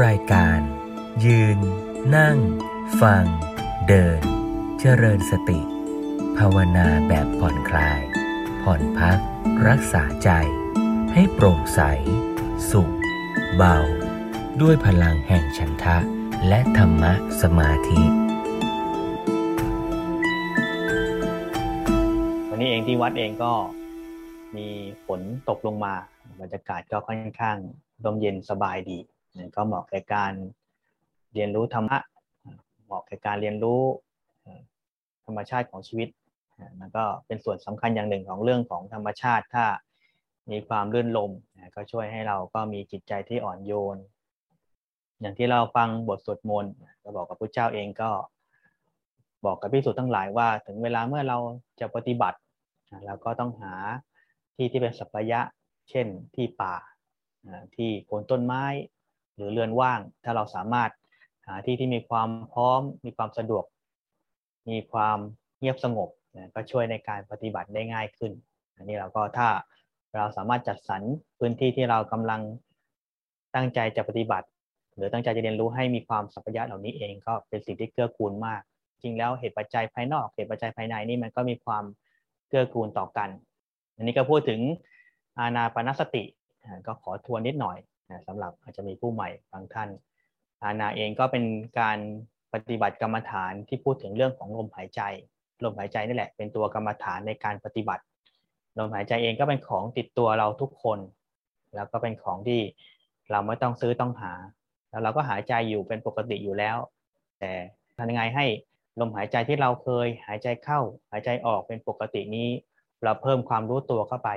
รายการ ยืน นั่ง ฟัง เดิน เจริญสติ ภาวนาแบบผ่อนคลาย ผ่อนพัก รักษาใจ ให้โปร่งใส สุข เบา ด้วยพลังแห่งฉันทะ และธรรมะสมาธิ วันนี้เองที่วัดเองก็มีฝนตกลงมาบรรยากาศก็ค่อนข้างร่มเย็นสบายดี ก็เหมาะแก่การเรียนรู้ธรรมะเหมาะแก่การเรียนรู้ธรรมชาติของชีวิตมันก็เป็นส่วนสำคัญอย่างหนึ่งของเรื่องของธรรมชาติ ถ้ามีความลื่นลมก็ช่วยให้เราก็มีจิตใจที่อ่อนโยน อย่างที่เราฟังบทสวดมนต์ก็บอกกับพระเจ้าเองก็บอกกับพิสุทั้งหลายว่า ถึงเวลาเมื่อเราจะปฏิบัติเราก็ต้องหาที่ที่เป็นสัพยะ เช่นที่ป่าที่โคนต้นไม้ หรือเรือนว่าง ถ้าเราสามารถหาที่ที่มีความพร้อม มีความสะดวก มีความเงียบสงบก็ช่วยในการปฏิบัติได้ง่ายขึ้น อันนี้เราก็ถ้าเราสามารถจัดสรรพื้นที่ที่เรากำลังตั้งใจจะปฏิบัติ หรือตั้งใจจะเรียนรู้ให้มีความสัพยะเหล่านี้เองก็เป็นสิ่งที่เกื้อกูลมาก จริงแล้วเหตุปัจจัยภายนอก เหตุปัจจัยภายในนี่มันก็มีความเกื้อกูลต่อกัน อันนี้ก็พูดถึงอานาปนสติก็ขอทวนนิดหน่อย สำหรับอาจจะมีผู้ใหม่บางท่านอานาเองก็เป็นการปฏิบัติกรรมฐานที่พูดถึงเรื่องของลมหายใจ ลมหายใจนี่แหละ เป็นตัวกรรมฐานในการปฏิบัติ ลมหายใจเองก็เป็นของติดตัวเราทุกคน แล้วก็เป็นของที่เราไม่ต้องซื้อต้องหา แล้วเราก็หายใจอยู่เป็นปกติอยู่แล้ว แต่ทำยังไงให้ลมหายใจที่เราเคยหายใจเข้า หายใจออกเป็นปกตินี้ เราเพิ่มความรู้ตัวเข้าไป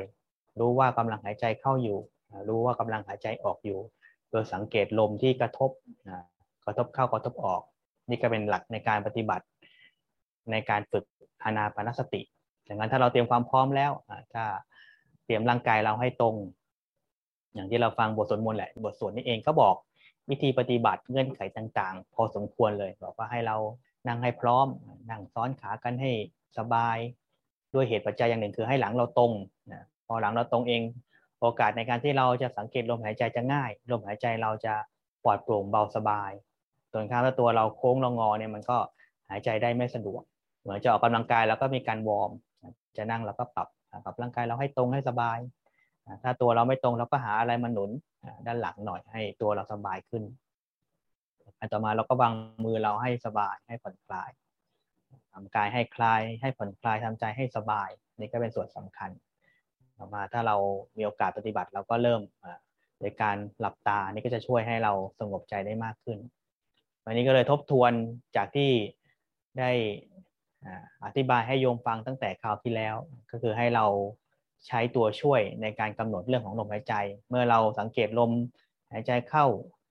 รู้ว่ากำลังหายใจเข้าอยู่ รู้ว่ากำลังหายใจออกอยู่ โดยสังเกตลมที่กระทบกระทบเข้ากระทบออก นี่ก็เป็นหลักในการปฏิบัติในการฝึกอานาปนสติดังนั้นถ้าเราเตรียมความพร้อมแล้วถ้าเตรียมร่างกายเราให้ตรง อย่างที่เราฟังบทสวดมนต์แหละบทสวดนี้เองก็บอกวิธีปฏิบัติเงื่อนไขต่างๆ พอสมควรเลยบอกว่าให้เรานั่งให้พร้อม นั่งซ้อนขากันให้สบาย ด้วยเหตุปัจจัยอย่างหนึ่งคือให้หลังเราตรงพอหลังเราตรงเอง โอกาสในการที่เราจะสังเกตลมหายใจจะง่าย ลมหายใจเราจะปลอดโปร่งเบาสบายส่วนข้างถ้าตัวเราโค้งเรางอเนี่ยมันก็หายใจได้ไม่สะดวก เหมือนจะออกกำลังกายแล้วก็มีการวอร์ม จะนั่งเราก็ปรับปรับร่างกายเราให้ตรงให้สบาย ถ้าตัวเราไม่ตรงเราก็หาอะไรมาหนุนด้านหลังหน่อยให้ตัวเราสบายขึ้น อันต่อมาเราก็วางมือเราให้สบายให้ผ่อนคลายทำกายให้คลายให้ผ่อนคลายทำใจให้สบาย นี่ก็เป็นส่วนสำคัญ ต่อมาถ้าเรามีโอกาสปฏิบัติเราก็เริ่มในการหลับตานี่ก็จะช่วยให้เราสงบใจได้มากขึ้น วันนี้ก็เลยทบทวนจากที่ได้อธิบายให้โยมฟังตั้งแต่คราวที่แล้ว ก็คือให้เราใช้ตัวช่วยในการกำหนดเรื่องของลมหายใจ เมื่อเราสังเกตลมหายใจเข้า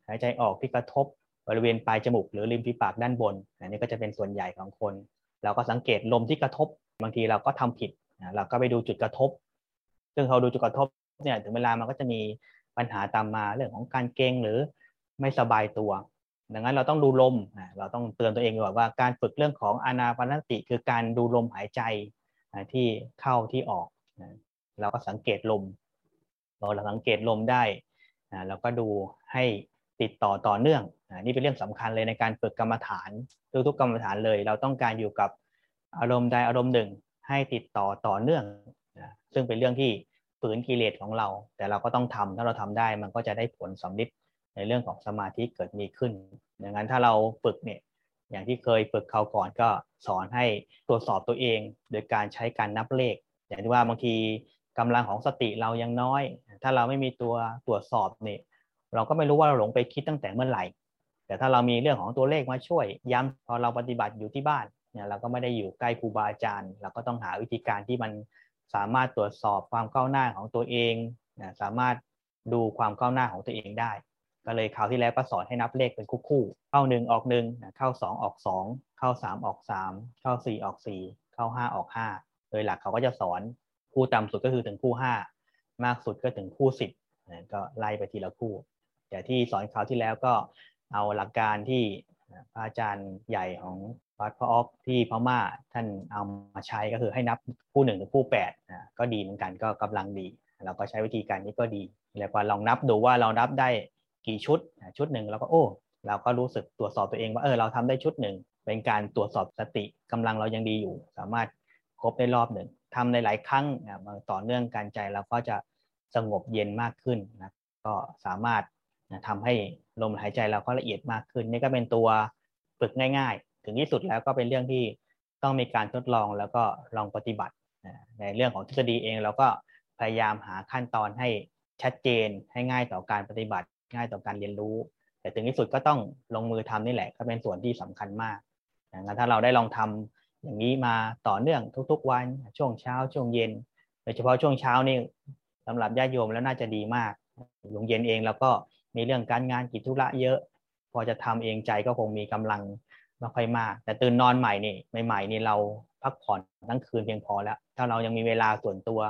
หายใจออกที่กระทบบริเวณปลายจมูกหรือริมฝีปากด้านบน อันนี้ก็จะเป็นส่วนใหญ่ของคน เราก็สังเกตลมที่กระทบบางทีเราก็ทำผิด เราก็ไปดูจุดกระทบ ซึ่งเขาดูจุดกระทบเนี่ยถึงเวลามันก็จะมีปัญหาตามมาเรื่องของการเก่งหรือไม่สบายตัว ดังนั้นเราต้องดูลมเราต้องเตือนตัวเองว่าการฝึกเรื่องของอานาปานสติคือการดูลมหายใจที่เข้าที่ออก เราก็สังเกตลมเราสังเกตลมได้เราก็ดูให้ติดต่อต่อเนื่องนี่เป็นเรื่องสำคัญเลยในการฝึกกรรมฐานทุกๆกรรมฐานเลย เราต้องการอยู่กับอารมณ์ใดอารมณ์หนึ่ง ให้ติดต่อต่อเนื่อง ซึ่งเป็นเรื่องที่ฝืนกิเลสของเรา แต่เราก็ต้องทำถ้าเราทำได้มันก็จะได้ผลสำลิดในเรื่องของสมาธิเกิดมีขึ้น ดังนั้นถ้าเราฝึกเนี่ยอย่างที่เคยฝึกเขาก่อนก็สอนให้ตรวจสอบตัวเอง โดยการใช้การนับเลข อย่างที่ว่าบางทีกำลังของสติเรายังน้อย ถ้าเราไม่มีตัวตรวจสอบเนี่ยเราก็ไม่รู้ว่าเราหลงไปคิดตั้งแต่เมื่อไหร่ แต่ถ้าเรามีเรื่องของตัวเลขมาช่วย ย้ำพอเราปฏิบัติอยู่ที่บ้านเนี่ยเราก็ไม่ได้อยู่ใกล้ครูบาอาจารย์ เราก็ต้องหาวิธีการที่มัน สามารถตรวจสอบความก้าวหน้าของตัวเองนะสามารถดูความก้าวหน้าของตัวเองได้ ก็เลยคราวที่แล้วก็สอนให้นับเลขเป็นคู่คู่เข้าหนึ่งออกหนึ่งเข้าสองออกสองเข้าสามออกสามเข้าสี่ออกสี่เข้าห้าออกห้าโดยหลักเขาก็จะสอนคู่ต่ำสุดก็คือถึงคู่ห้ามากสุดก็ถึงคู่สิบก็ไล่ไปทีละคู่ แต่ที่สอนคราวที่แล้วก็เอาหลักการที่ พระอาจารย์ใหญ่ของวัดพระออฟที่พม่าท่านเอามาใช้ก็คือให้นับคู่หนึ่งถึงคู่แปดนะก็ดีเหมือนกันก็กำลังดีเราก็ใช้วิธีการนี้ก็ดีแล้วก็ลองนับดูว่าเรานับได้กี่ชุดชุดหนึ่งเราก็โอ้ เราก็รู้สึกตรวจสอบตัวเองว่าเออเราทำได้ชุดหนึ่งเป็นการตรวจสอบสติกำลังเรายังดีอยู่ สามารถครบได้รอบหนึ่งทำในหลายครั้งต่อเนื่องการใจเราก็จะสงบเย็นมากขึ้นนะก็สามารถ ทำให้ลมหายใจเราก็ละเอียดมากขึ้น นี่ก็เป็นตัวฝึกง่ายๆ ถึงที่สุดแล้วก็เป็นเรื่องที่ต้องมีการทดลองแล้วก็ลองปฏิบัติ ในเรื่องของทฤษฎีเองเราก็พยายามหาขั้นตอนให้ชัดเจนให้ง่ายต่อการปฏิบัติ ง่ายต่อการเรียนรู้ แต่ถึงที่สุดก็ต้องลงมือทำนี่แหละ ก็เป็นส่วนที่สำคัญมากงั้นถ้าเราได้ลองทำอย่างนี้มาต่อเนื่องทุกๆวันช่วงเช้าช่วงเย็นโดยเฉพาะช่วงเช้านี่สำหรับญาติโยมแล้วน่าจะดีมากช่วงเย็นเองแล้วก็ มีเรื่องการงานกิจธุระเยอะ พอจะทำเองใจก็คงมีกำลังไม่ค่อยมาก แต่ตื่นนอนใหม่นี่ใหม่ๆนี่เราพักผ่อนทั้งคืนเพียงพอแล้ว ถ้าเรายังมีเวลาส่วนตัว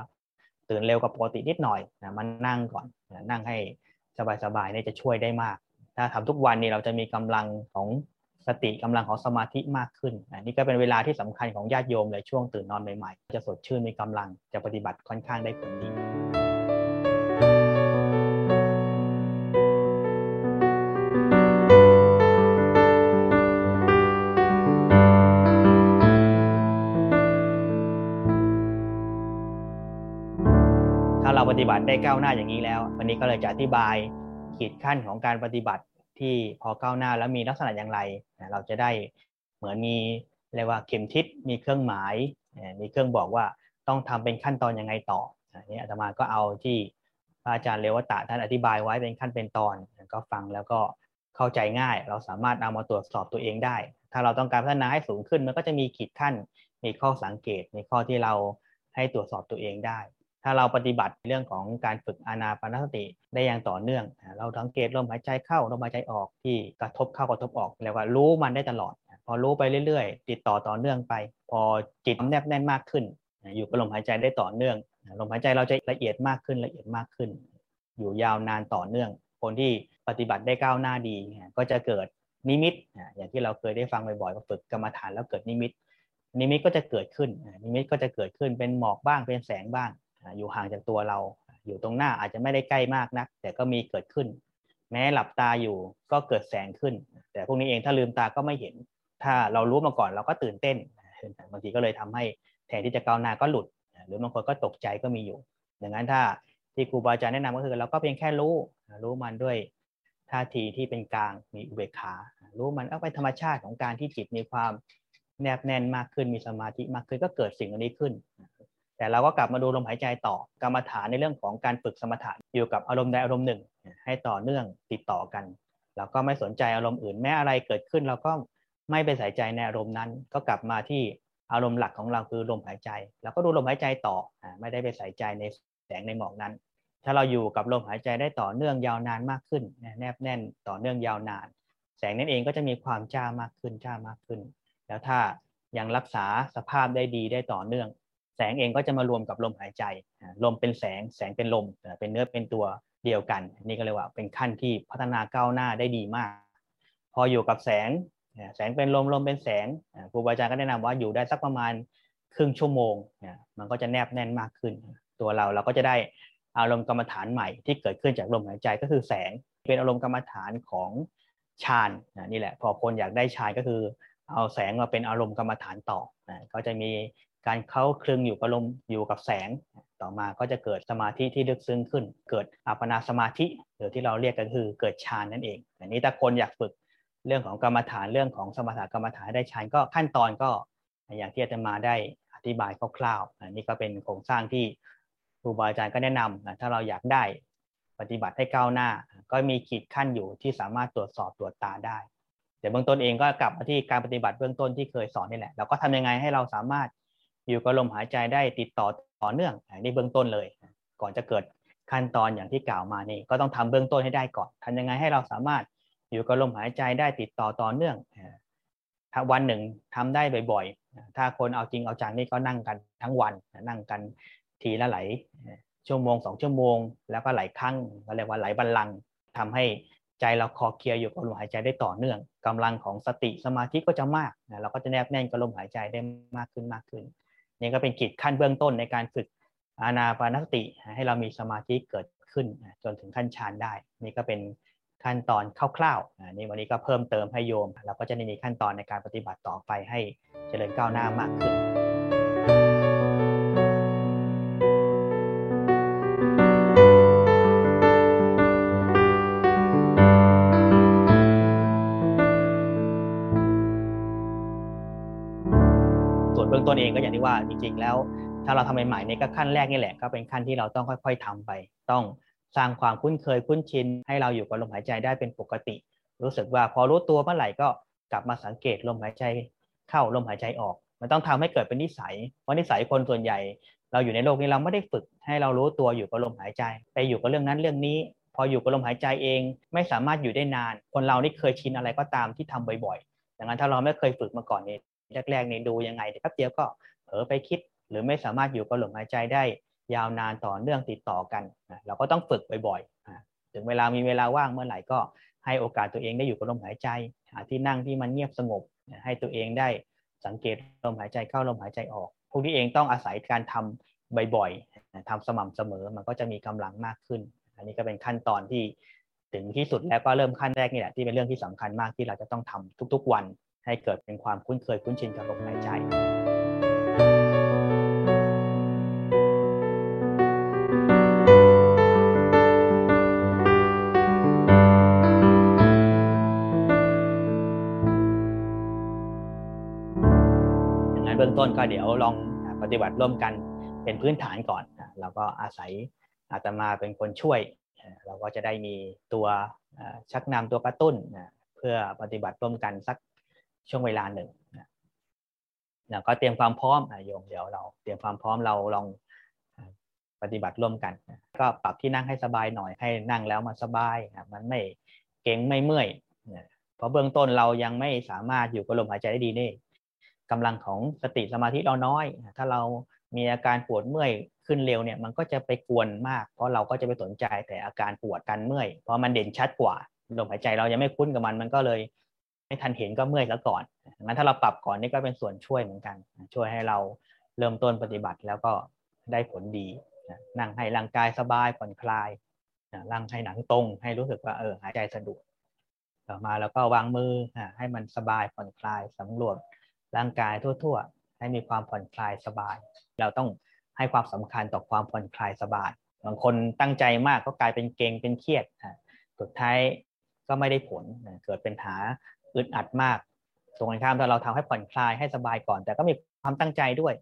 ตื่นเร็วกว่าปกตินิดหน่อยนะมันนั่งก่อนนะนั่งให้สบายๆนี่จะช่วยได้มาก ถ้าทำทุกวันนี่เราจะมีกำลังของสติกำลังของสมาธิมากขึ้นนนี่ก็เป็นเวลาที่สำคัญของญาติโยมเลยช่วงตื่นนอนใหม่ๆ จะสดชื่นมีกำลังจะปฏิบัติค่อนข้างได้ผลดี ฏิบัติได้ก้าวหน้าอย่างนี้แล้ว วันนี้ก็เลยจะอธิบายขีดขั้นของการปฏิบัติที่พอก้าวหน้าแล้วมีลักษณะอย่างไรเราจะได้เหมือนมีเรียกว่าเข็มทิศมีเครื่องหมาย มีเครื่องบอกว่าต้องทำเป็นขั้นตอนยังไงต่อนี่อาตมาก็เอาที่พระอาจารย์เลวตะท่านอธิบายไว้เป็นขั้นเป็นตอน ก็ฟังแล้วก็เข้าใจง่าย เราสามารถเอามาตรวจสอบตัวเองได้ ถ้าเราต้องการพัฒนาให้สูงขึ้นมันก็จะมีขีดขั้น มีข้อสังเกต มีข้อที่เราให้ตรวจสอบตัวเองได้ ถ้าเราปฏิบัติเรื่องของการฝึกอานาปานสติได้อย่างต่อเนื่องเราสังเกตลมหายใจเข้าลมหายใจออกที่กระทบเข้ากระทบออกเรียกว่ารู้มันได้ตลอด พอรู้ไปเรื่อยๆ ติดต่อต่อเนื่องไป พอจิตแนบแน่นมากขึ้น อยู่กับลมหายใจได้ต่อเนื่องลมหายใจเราจะละเอียดมากขึ้นละเอียดมากขึ้น อยู่ยาวนานต่อเนื่อง คนที่ปฏิบัติได้ก้าวหน้าดีก็จะเกิดนิมิตอย่างที่เราเคยได้ฟังบ่อยๆว่าฝึกกรรมฐานแล้วเกิดนิมิตนิมิตก็จะเกิดขึ้นนิมิตก็จะเกิดขึ้นเป็นหมอกบ้างเป็นแสงบ้าง อยู่ห่างจากตัวเรา อยู่ตรงหน้าอาจจะไม่ได้ใกล้มากนัก แต่ก็มีเกิดขึ้น แม้หลับตาอยู่ก็เกิดแสงขึ้น แต่พวกนี้เองถ้าลืมตาก็ไม่เห็น ถ้าเรารู้มาก่อนเราก็ตื่นเต้นบางทีก็เลยทำให้แทนที่จะก้าวหน้าก็หลุด หรือบางคนก็ตกใจก็มีอยู่ ดังนั้นถ้าที่ครูบาอาจารย์แนะนำก็คือเราก็เพียงแค่รู้ รู้มันด้วยท่าทีที่เป็นกลางมีอุเบกขา รู้มันเอาไปธรรมชาติของการที่จิตมีความแนบแน่นมากขึ้นมีสมาธิมากขึ้นก็เกิดสิ่งอันนี้ขึ้น แต่เราก็กลับมาดูลมหายใจต่อกรรมฐานในเรื่องของการฝึกสมถะอยู่กับอารมณ์ใดอารมณ์หนึ่ง ให้ต่อเนื่องติดต่อกันเราก็ไม่สนใจอารมณ์อื่นแม้อะไรเกิดขึ้น เราก็ไม่ไปใส่ใจในอารมณ์นั้น ก็กลับมาที่อารมณ์หลักของเราคือลมหายใจเราก็ดูลมหายใจต่อไม่ได้ไปใส่ใจในแสงในหมอกนั้น ถ้าเราอยู่กับลมหายใจได้ต่อเนื่องยาวนานมากขึ้น แนบแน่นต่อเนื่องยาวนาน แสงนั่นเองก็จะมีความจ้ามากขึ้นจ้ามากขึ้น แล้วถ้ายังรักษาสภาพได้ดีได้ต่อเนื่อง แสงเองก็จะมารวมกับลมหายใจ ลมเป็นแสง แสงเป็นลม เป็นเนื้อเป็นตัวเดียวกัน นี่ก็เลยว่าเป็นขั้นที่พัฒนาก้าวหน้าได้ดีมาก พออยู่กับแสง แสงเป็นลม ลมเป็นแสง ครูบาอาจารย์ก็แนะนำว่าอยู่ได้สักประมาณครึ่งชั่วโมง มันก็จะแนบแน่นมากขึ้น ตัวเราเราก็จะได้อารมณ์กรรมฐานใหม่ที่เกิดขึ้นจากลมหายใจก็คือแสง เป็นอารมณ์กรรมฐานของฌานนี่แหละ พอคนอยากได้ฌานก็คือเอาแสงมาเป็นอารมณ์กรรมฐานต่อ ก็จะมี การเข้าคลึงอยู่กับลมอยู่กับแสง ต่อมาก็จะเกิดสมาธิที่ลึกซึ้งขึ้น เกิดอัปนาสมาธิหรือที่เราเรียกกันคือเกิดฌานนั่นเองอันนี้ถ้าคนอยากฝึกเรื่องของกรรมฐานเรื่องของสมถกรรมฐานได้ฌานก็ขั้นตอนก็อย่างที่อาจารย์มาได้อธิบายคร่าวๆอันนี้ก็เป็นโครงสร้างที่ครูบาอาจารย์ก็แนะนำถ้าเราอยากได้ปฏิบัติให้ก้าวหน้า ก็มีขีดขั้นอยู่ที่สามารถตรวจสอบตรวจตาได้แต่เบื้องต้นเองก็กลับมาที่การปฏิบัติเบื้องต้นที่เคยสอนนี่แหละเราก็ทำยังไงให้เราสามารถ อยู่กับลมหายใจได้ติดต่อต่อเนื่องในเบื้องต้นเลย ก่อนจะเกิดขั้นตอนอย่างที่กล่าวมานี่ก็ต้องทำเบื้องต้นให้ได้ก่อนทำยังไงให้เราสามารถอยู่กับลมหายใจได้ติดต่อต่อเนื่องถ้าวันหนึ่งทำได้บ่อยๆ ถ้าคนเอาจริงเอาจังนี่ก็นั่งกันทั้งวันนั่งกันทีละหลายชั่วโมงสองชั่วโมง แล้วก็หลายครั้งก็เรียกว่าหลายบัลลังก์ทำให้ใจเราคอเคลียร์อยู่กับลมหายใจได้ต่อเนื่องกำลังของสติสมาธิก็จะมากเราก็จะแนบแน่นกับลมหายใจได้มากขึ้นมากขึ้น นี่ก็เป็นกิจขั้นเบื้องต้นในการฝึกอานาปานสติ ให้เรามีสมาธิเกิดขึ้นจนถึงขั้นฌานได้ นี่ก็เป็นขั้นตอนคร่าวๆนี่วันนี้ก็เพิ่มเติมให้โยม เราก็จะได้มีขั้นตอนในการปฏิบัติต่อไปให้เจริญก้าวหน้ามากขึ้น นเองก็อย่างที่ว่าจริงๆแล้ว ถ้าเราทำใหม่ๆนี่ก็ขั้นแรกนี่แหละก็เป็นขั้นที่เราต้องค่อยๆทำไป ต้องสร้างความคุ้นเคยคุ้นชิน ให้เราอยู่กับลมหายใจได้เป็นปกติ รู้สึกว่าพอรู้ตัวเมื่อไหร่ก็กลับมาสังเกตลมหายใจเข้าลมหายใจออก มันต้องทำให้เกิดเป็นนิสัยเพราะนิสัยคนส่วนใหญ่ เราอยู่ในโลกนี้เราไม่ได้ฝึก ให้เรารู้ตัวอยู่กับลมหายใจ ไปอยู่กับเรื่องนั้นเรื่องนี้ พออยู่กับลมหายใจเอง ไม่สามารถอยู่ได้นาน คนเรานี่เคยชินอะไรก็ตามที่ทำบ่อยๆดังนั้นถ้าเราไม่เคยฝึกมาก่อนนี่ แรกๆนี่ดูยังไงแป๊บเดียวก็เผลอไปคิด หรือไม่สามารถอยู่กับลมหายใจได้ยาวนานต่อเนื่องติดต่อกัน เราก็ต้องฝึกบ่อยๆ ถึงเวลามีเวลาว่างเมื่อไหร่ก็ให้โอกาสตัวเองได้อยู่กับลมหายใจหาที่นั่งที่มันเงียบสงบ ให้ตัวเองได้สังเกตลมหายใจเข้าลมหายใจออก พวกนี้เองต้องอาศัยการทำบ่อยๆทำสม่ำเสมอมันก็จะมีกำลังมากขึ้น อันนี้ก็เป็นขั้นตอนที่ถึงที่สุดแล้วก็เริ่มขั้นแรกนี่แหละที่เป็นเรื่องที่สำคัญมากที่เราจะต้องทำทุก ๆ วัน ให้เกิดเป็นความคุ้นเคยคุ้นชินกับลมหายใจเบื้องต้นก็เดี๋ยวลองปฏิบัติร่วมกันเป็นพื้นฐานก่อนเราก็อาศัยอาตมาเป็นคนช่วย เราก็จะได้มีตัวชักนำตัวกระตุ้น เพื่อปฏิบัติร่วมกันสัก ช่วงเวลาหนึ่งแล้วก็เตรียมความพร้อมโยมเดี๋ยวเราเตรียมความพร้อมเราลองปฏิบัติร่วมกัน ก็ปรับที่นั่งให้สบายหน่อยให้นั่งแล้วมันสบายมันไม่เก่งไม่เมื่อยเพราะเบื้องต้นเรายังไม่สามารถอยู่กับลมหายใจได้ดีนี่กำลังของสติสมาธิเราน้อย ถ้าเรามีอาการปวดเมื่อยขึ้นเร็วเนี่ยมันก็จะไปกวนมาก เพราะเราก็จะไปสนใจแต่อาการปวดกันเมื่อยเพราะมันเด่นชัดกว่าลมหายใจเรายังไม่คุ้นกับมันมันก็เลย ไม่ทันเห็นก็เมื่อยแล้วก่อนงั้นถ้าเราปรับก่อนนี่ก็เป็นส่วนช่วยเหมือนกัน ช่วยให้เราเริ่มต้นปฏิบัติแล้วก็ได้ผลดีนั่งให้ร่างกายสบายผ่อนคลายร่างให้หนังตรง ให้รู้สึกว่าเออหายใจสะดวกต่อมาแล้วก็วางมือให้มันสบายผ่อนคลายสำรวจร่างกายทั่ว ๆ ให้มีความผ่อนคลายสบาย เราต้องให้ความสำคัญต่อความผ่อนคลายสบายบางคนตั้งใจมากก็กลายเป็นเกงเป็นเครียดสุดท้ายก็ไม่ได้ผลเกิดเป็นหา อึดอัดมาก ตรงกันข้ามถ้าเราทำให้ผ่อนคลายให้สบายก่อน แต่ก็มีความตั้งใจด้วย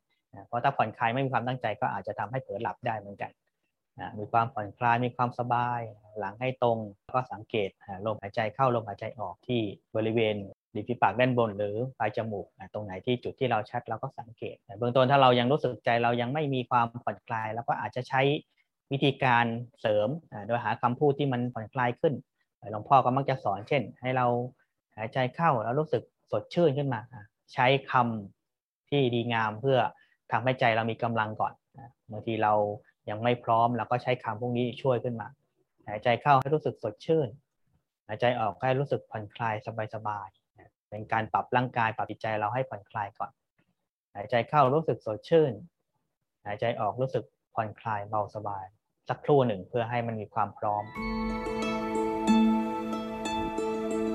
เพราะถ้าผ่อนคลายไม่มีความตั้งใจก็อาจจะทำให้เผลอหลับได้เหมือนกันมีความผ่อนคลายมีความสบาย หลังให้ตรงก็สังเกตลมหายใจเข้าลมหายใจออกที่บริเวณริมฝีปากด้านบนหรือปลายจมูกตรงไหนที่จุดที่เราชัดเราก็สังเกตเบื้องต้นถ้าเรายังรู้สึกใจเรายังไม่มีความผ่อนคลายเราก็อาจจะใช้วิธีการเสริมโดยหาคำพูดที่มันผ่อนคลายขึ้นหลวงพ่อก็มักจะสอนเช่น ให้เรา หายใจเข้าแล้วรู้สึกสดชื่นขึ้นมา ใช้คำที่ดีงามเพื่อทำให้ใจเรามีกำลังก่อนบางทีเรายังไม่พร้อมเราก็ใช้คำพวกนี้ช่วยขึ้นมา หายใจเข้าให้รู้สึกสดชื่น หายใจออกให้รู้สึกผ่อนคลายสบายเป็นการปรับร่างกายปรับจิตใจเราให้ผ่อนคลายก่อน หายใจเข้ารู้สึกสดชื่น หายใจออกรู้สึกผ่อนคลายเบาสบาย สักครู่หนึ่งเพื่อให้มันมีความพร้อม